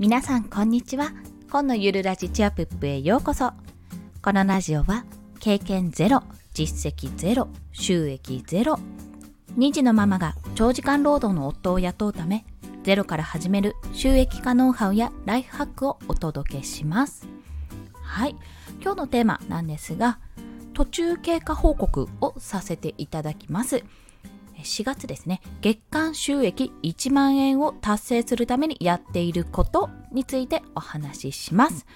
皆さんこんにちは。今のゆるラジチアプップへようこそ。このラジオは経験ゼロ実績ゼロ収益ゼロ2児のママが長時間労働の夫を雇うためゼロから始める収益化ノウハウやライフハックをお届けします。はい。今日のテーマなんですが途中経過報告をさせていただきます。4月ですね。月間収益1万円を達成するためにやっていることについてお話しします。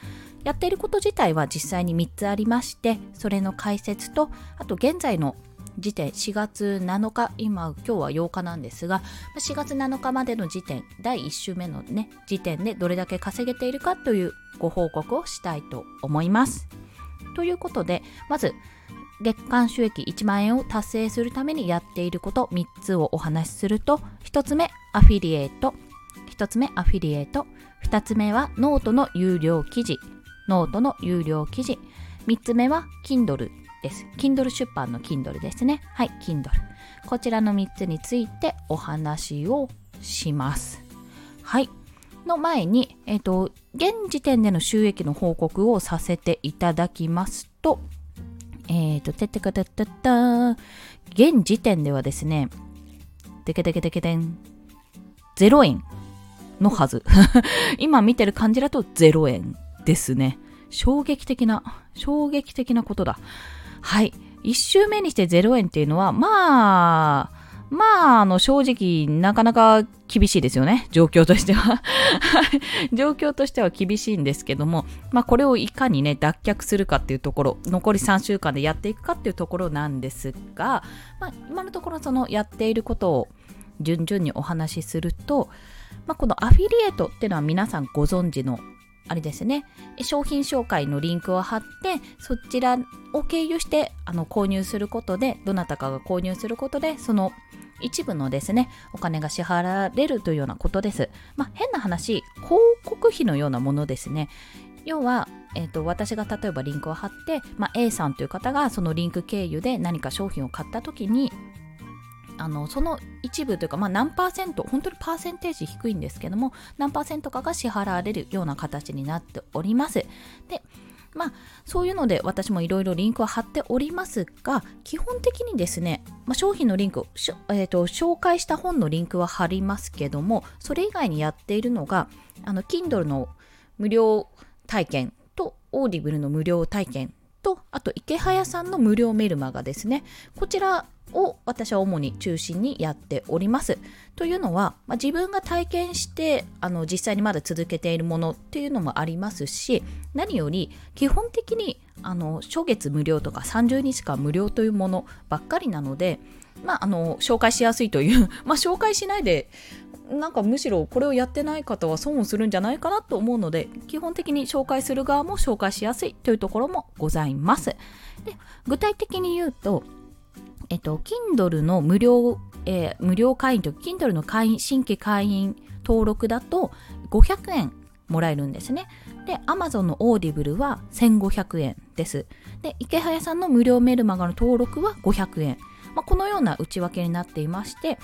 やっていること自体は実際に3つありましてそれの解説とあと現在の時点4月7日今今日は8日なんですが4月7日までの時点第1週目のね時点でどれだけ稼げているかというご報告をしたいと思います。ということでまず月間収益1万円を達成するためにやっていること。3つをお話しすると1つ目アフィリエイト。1つ目アフィリエイト。2つ目はノートの有料記事。ノートの有料記事。3つ目は Kindle です。Kindle 出版の Kindle ですね。はい Kindle こちらの3つについてお話をします。はい。の前に、えっ、ー、と、現時点での収益の報告をさせていただきますと、えっ、ー、と、ててかたったった、現時点ではですね、てけてけてけてん、0円のはず。今見てる感じだと0円ですね。衝撃的な、衝撃的なことだ。はい。1周目にして0円っていうのは、まあ、まあ、あの、正直、なかなか厳しいですよね。状況としては。状況としては厳しいんですけども、まあ、これをいかにね、脱却するかっていうところ、残り3週間でやっていくかっていうところなんですが、まあ、今のところそのやっていることを順々にお話しすると、まあ、このアフィリエイトっていうのは皆さんご存知のあれですね商品紹介のリンクを貼ってそちらを経由してあの購入することでどなたかが購入することでその一部のですねお金が支払われるというようなことです。まあ、変な話広告費のようなものですね。要は、えーと、私が例えばリンクを貼って、まあ、A さんという方がそのリンク経由で何か商品を買った時にあのその一部というか、まあ、何パーセント本当にパーセンテージ低いんですけども何パーセントかが支払われるような形になっております。でまあ、そういうので私もいろいろリンクは貼っておりますが、基本的にですね、まあ、商品のリンク、えーと、紹介した本のリンクは貼りますけども、それ以外にやっているのが、あの、Kindle の無料体験と、Odible の無料体験と、あと、池早さんの無料メルマガですね。こちらを私は主に中心にやっております。というのは、まあ、自分が体験してあの実際にまだ続けているものっていうのもありますし何より基本的にあの初月無料とか30日間無料というものばっかりなので、まあ、あの紹介しやすいというまあ紹介しないでなんかむしろこれをやってない方は損をするんじゃないかなと思うので基本的に紹介する側も紹介しやすいというところもございます。で具体的に言うとえっと、Kindle の無料、えー、無料会員と Kindle の会員、新規会員登録だと500円もらえるんですね。で、Amazon の Audible は1500円です。で、池早さんの無料メルマガの登録は500円。まあ、このような内訳になっていまして、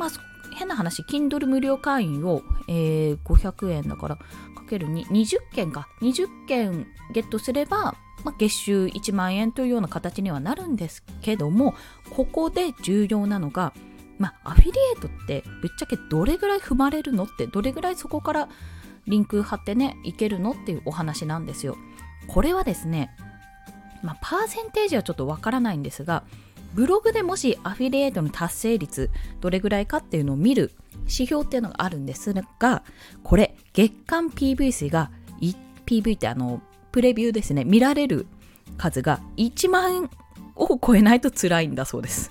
まあ、変な話、Kindle 無料会員を、えー、500円だから、かけるに20件か。20件ゲットすれば、まあ、月収1万円というような形にはなるんですけどもここで重要なのが、まあ、アフィリエイトってぶっちゃけどれぐらい踏まれるのってどれぐらいそこからリンク貼ってねいけるのっていうお話なんですよ。これはですね、まあ、パーセンテージはちょっとわからないんですがブログでもしアフィリエイトの達成率どれぐらいかっていうのを見る指標っていうのがあるんですがこれ月間 PV 数が PV ってあのプレビューですね、見られる数が1万を超えないと辛いんだそうです。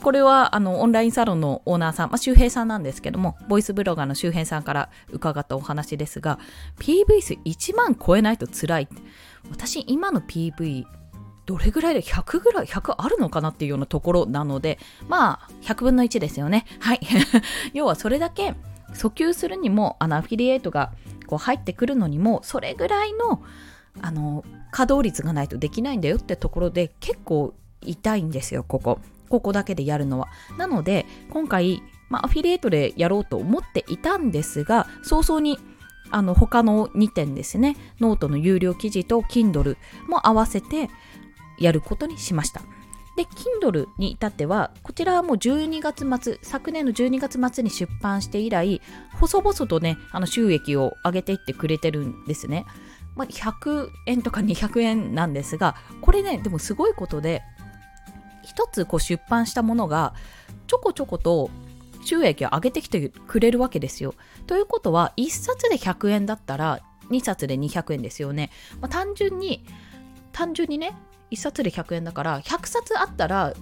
これはあのオンラインサロンのオーナーさん、まあ、周平さんなんですけども、ボイスブロガーの周平さんから伺ったお話ですが、PV 数1万超えないと辛い。私、今の PV、どれぐらいで100ぐらい、100あるのかなっていうようなところなので、まあ、100分の1ですよね。はい。要はそれだけ訴求するにも、あのアフィリエイトがこう入ってくるのにも、それぐらいのあの稼働率がないとできないんだよってところで結構痛いんですよここここだけでやるのはなので今回、まあ、アフィリエイトでやろうと思っていたんですが早々にあの他の2点ですねノートの有料記事と Kindle も合わせてやることにしましたで Kindle に至ってはこちらはもう12月末昨年の12月末に出版して以来細々とねあの収益を上げていってくれてるんですね、まあ、100円とか200円なんですがこれねでもすごいことで一つこう出版したものがちょこちょこと収益を上げてきてくれるわけですよ。ということは1冊で100円だったら2冊で200円ですよね。まあ、単純に単純にね1冊で100円だから100冊あったら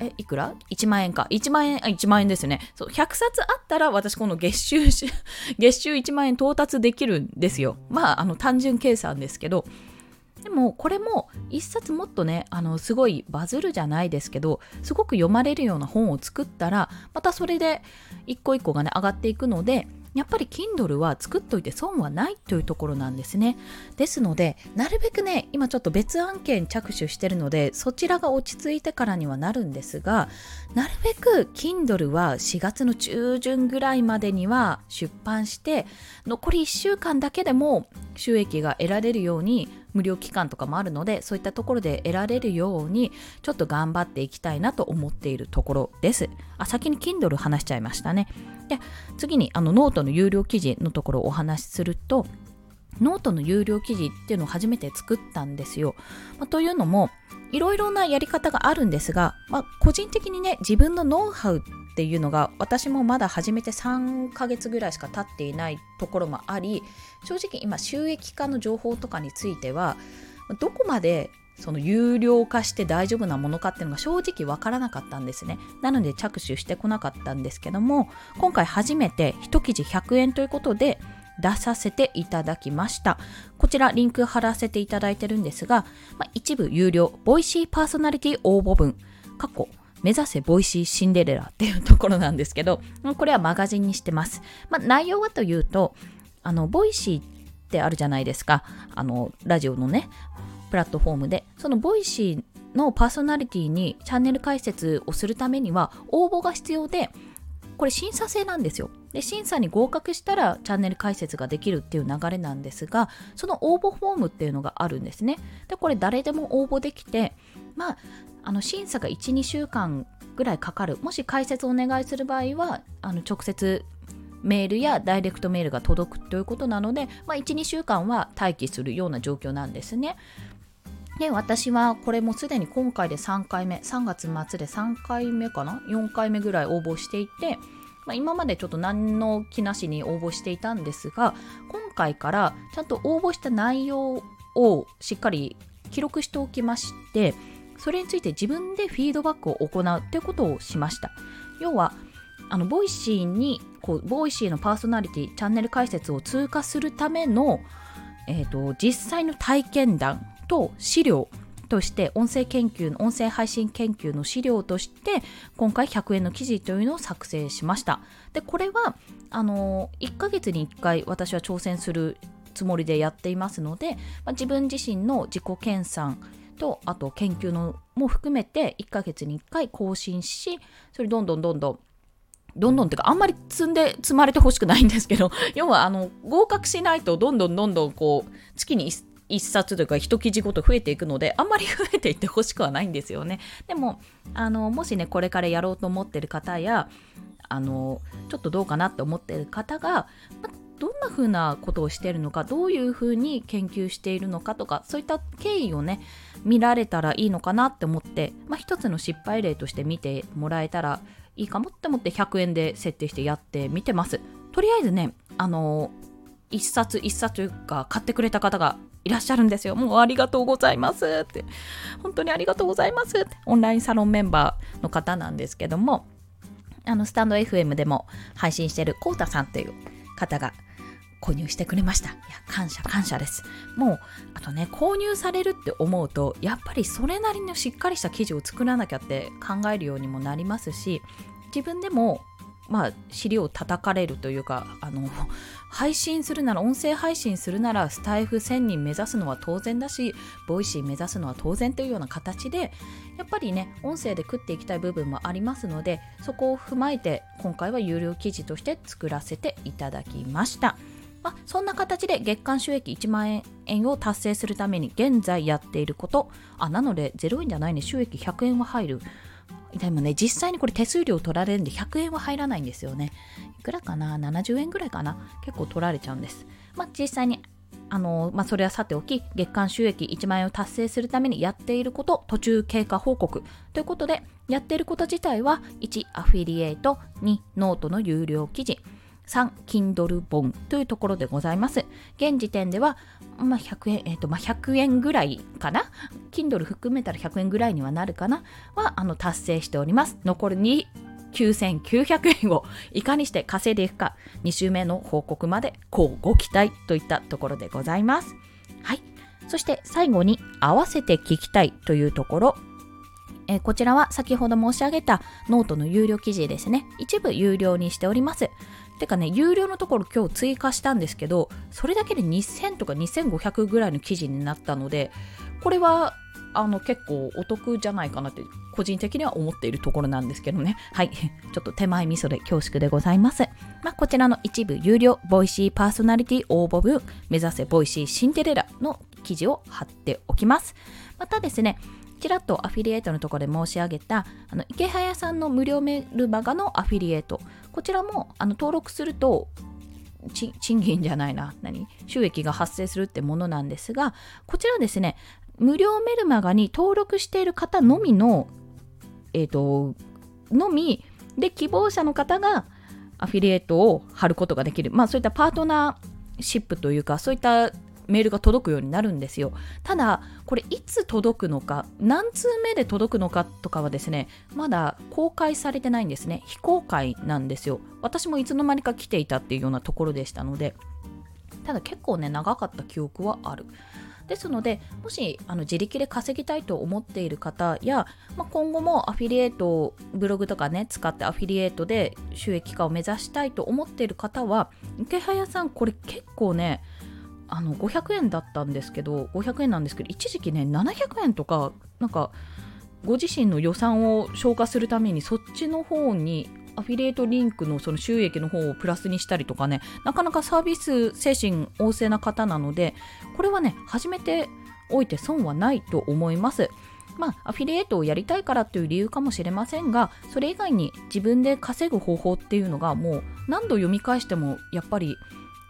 えいくら ?1 万円か。1万円、あ、1万円ですね。そう、100冊あったら私この月収、月収1万円到達できるんですよ。まあ、あの単純計算ですけど、でもこれも一冊もっとねあのすごいバズるじゃないですけどすごく読まれるような本を作ったらまたそれで一個一個がね上がっていくのでやっぱり Kindle は作っといて損はないというところなんですね。ですので、なるべくね、今ちょっと別案件着手してるので、そちらが落ち着いてからにはなるんですが、なるべく Kindle は4月の中旬ぐらいまでには出版して、残り1週間だけでも収益が得られるように無料期間とかもあるのでそういったところで得られるようにちょっと頑張っていきたいなと思っているところです。あ先に Kindle 話しちゃいましたね。で次にあのノートの有料記事のところをお話しするとノートの有料記事っていうのを初めて作ったんですよ、まあ、というのもいろいろなやり方があるんですが、まあ、個人的にね自分のノウハウっていうのが私もまだ始めて3ヶ月ぐらいしか経っていないところもあり正直今収益化の情報とかについてはどこまでその有料化して大丈夫なものかっていうのが正直わからなかったんですね。なので着手してこなかったんですけども今回初めて1記事100円ということで出させていただきました。こちらリンク貼らせていただいてるんですが、まあ、一部有料、 Voicy パーソナリティ応募文、過去、目指せ Voicy シンデレラっていうところなんですけど、これはマガジンにしてます。まあ、内容はというと、あの、 Voicy ってあるじゃないですか。あの、ラジオのね、プラットフォームで、その Voicy のパーソナリティにチャンネル開設をするためには応募が必要で、これ審査制なんですよ。で審査に合格したらチャンネル開設ができるっていう流れなんですがその応募フォームっていうのがあるんですね。でこれ誰でも応募できてまああの審査が12週間ぐらいかかるもし開設をお願いする場合はあの直接メールやダイレクトメールが届くということなので、まあ、12週間は待機するような状況なんですね。で私はこれもすでに今回で3回目3月末で3回目かな？4回目ぐらい応募していて、まあ、今までちょっと何の気なしに応募していたんですが今回からちゃんと応募した内容をしっかり記録しておきましてそれについて自分でフィードバックを行うということをしました。要はあの Voicy にこう Voicy のパーソナリティチャンネル開設を通過するための、えーと実際の体験談と資料として音声研究の音声配信研究の資料として今回100円の記事というのを作成しました。でこれはあの1ヶ月に1回私は挑戦するつもりでやっていますので、まあ、自分自身の自己研鑽とあと研究のも含めて1ヶ月に1回更新しそれどんどんどんどんどんどんっていうかあんまり積んで積まれてほしくないんですけど 要はあの合格しないとどんどんどんどんこう月に一冊というか一記事ごと増えていくのであんまり増えていってほしくはないんですよね。でもあのもしねこれからやろうと思ってる方やあのちょっとどうかなって思ってる方が、ま、どんな風なことをしているのかどういう風に研究しているのかとかそういった経緯をね見られたらいいのかなって思って、まあ、一つの失敗例として見てもらえたらいいかもって思って100円で設定してやってみてます。とりあえずねあの一冊一冊というか買ってくれた方がいらっしゃるんですよ。もうありがとうございますって。本当にありがとうございますって。オンラインサロンメンバーの方なんですけども、あの、スタンド FM でも配信してるコウタさんという方が購入してくれました。いや、感謝感謝です。もう、あとね、購入されるって思うと、やっぱりそれなりのしっかりした記事を作らなきゃって考えるようにもなりますし、自分でもまあ、尻を叩かれるというかあの配信するなら音声配信するならスタエフ1000人目指すのは当然だし Voicy 目指すのは当然というような形でやっぱりね音声で食っていきたい部分もありますのでそこを踏まえて今回は有料記事として作らせていただきました。まあ、そんな形で月間収益1万円を達成するために現在やっていること。あなので0円じゃないね。収益100円は入る。でもね実際にこれ手数料取られるんで100円は入らないんですよね。いくらかな？70円ぐらいかな？結構取られちゃうんです。まあ実際にあのまあ、それはさておき月間収益1万円を達成するためにやっていること途中経過報告。ということでやっていること自体は1アフィリエイト2ノートの有料記事。3 Kindle 本というところでございます。現時点では、まあ、100円、えーとまあ、100円ぐらいかな？Kindle 含めたら100円ぐらいにはなるかな？はあの達成しております。残りに9900円をいかにして稼いでいくか。2週目の報告までこうご期待といったところでございます。はい。そして最後に合わせて聞きたいというところ。えこちらは先ほど申し上げたノートの有料記事ですね。一部有料にしております。てかね有料のところ今日追加したんですけどそれだけで2000とか2500ぐらいの記事になったのでこれはあの結構お得じゃないかなって個人的には思っているところなんですけどね。はい。ちょっと手前味噌で恐縮でございます。まあ、こちらの一部有料、 Voicy パーソナリティ応募文、目指せ Voicy シンデレラの記事を貼っておきます。またですね、ちらっとアフィリエイトのところで申し上げたあの池早さんの無料メルマガのアフィリエイト。こちらもあの登録すると賃金じゃないな。何？収益が発生するってものなんですがこちらですね無料メルマガに登録している方のみのえっ、ー、と、のみで希望者の方がアフィリエイトを貼ることができる。まあそういったパートナーシップというか、そういったメールが届くようになるんですよ。ただ、これいつ届くのか、何通目で届くのかとかはですね、まだ公開されてないんですね。非公開なんですよ。私もいつの間にか来ていたっていうようなところでしたので、ただ結構ね、長かった記憶はある。ですのでもしあの自力で稼ぎたいと思っている方や、まあ、今後もアフィリエイトブログとかね使ってアフィリエイトで収益化を目指したいと思っている方は池早さんこれ結構ねあの500円だったんですけど500円なんですけど一時期ね700円とかなんかご自身の予算を消化するためにそっちの方にアフィリエイトリンクのその収益の方をプラスにしたりとかね、なかなかサービス精神旺盛な方なので、これはね、始めておいて損はないと思います。まあ、アフィリエイトをやりたいからという理由かもしれませんが、それ以外に自分で稼ぐ方法っていうのがもう何度読み返してもやっぱり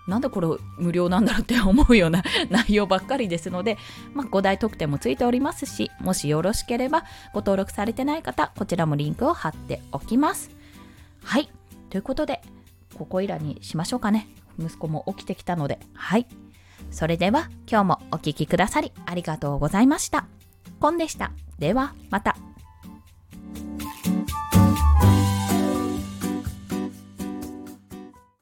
なんでこれ無料なんだろうって思うような 内容ばっかりですので、まあ、5大特典もついておりますし、もしよろしければご登録されてない方、こちらもリンクを貼っておきます。はい。ということで、ここいらにしましょうかね。息子も起きてきたので。はい。それでは、今日もお聴きくださりありがとうございました。コンでした。では、また。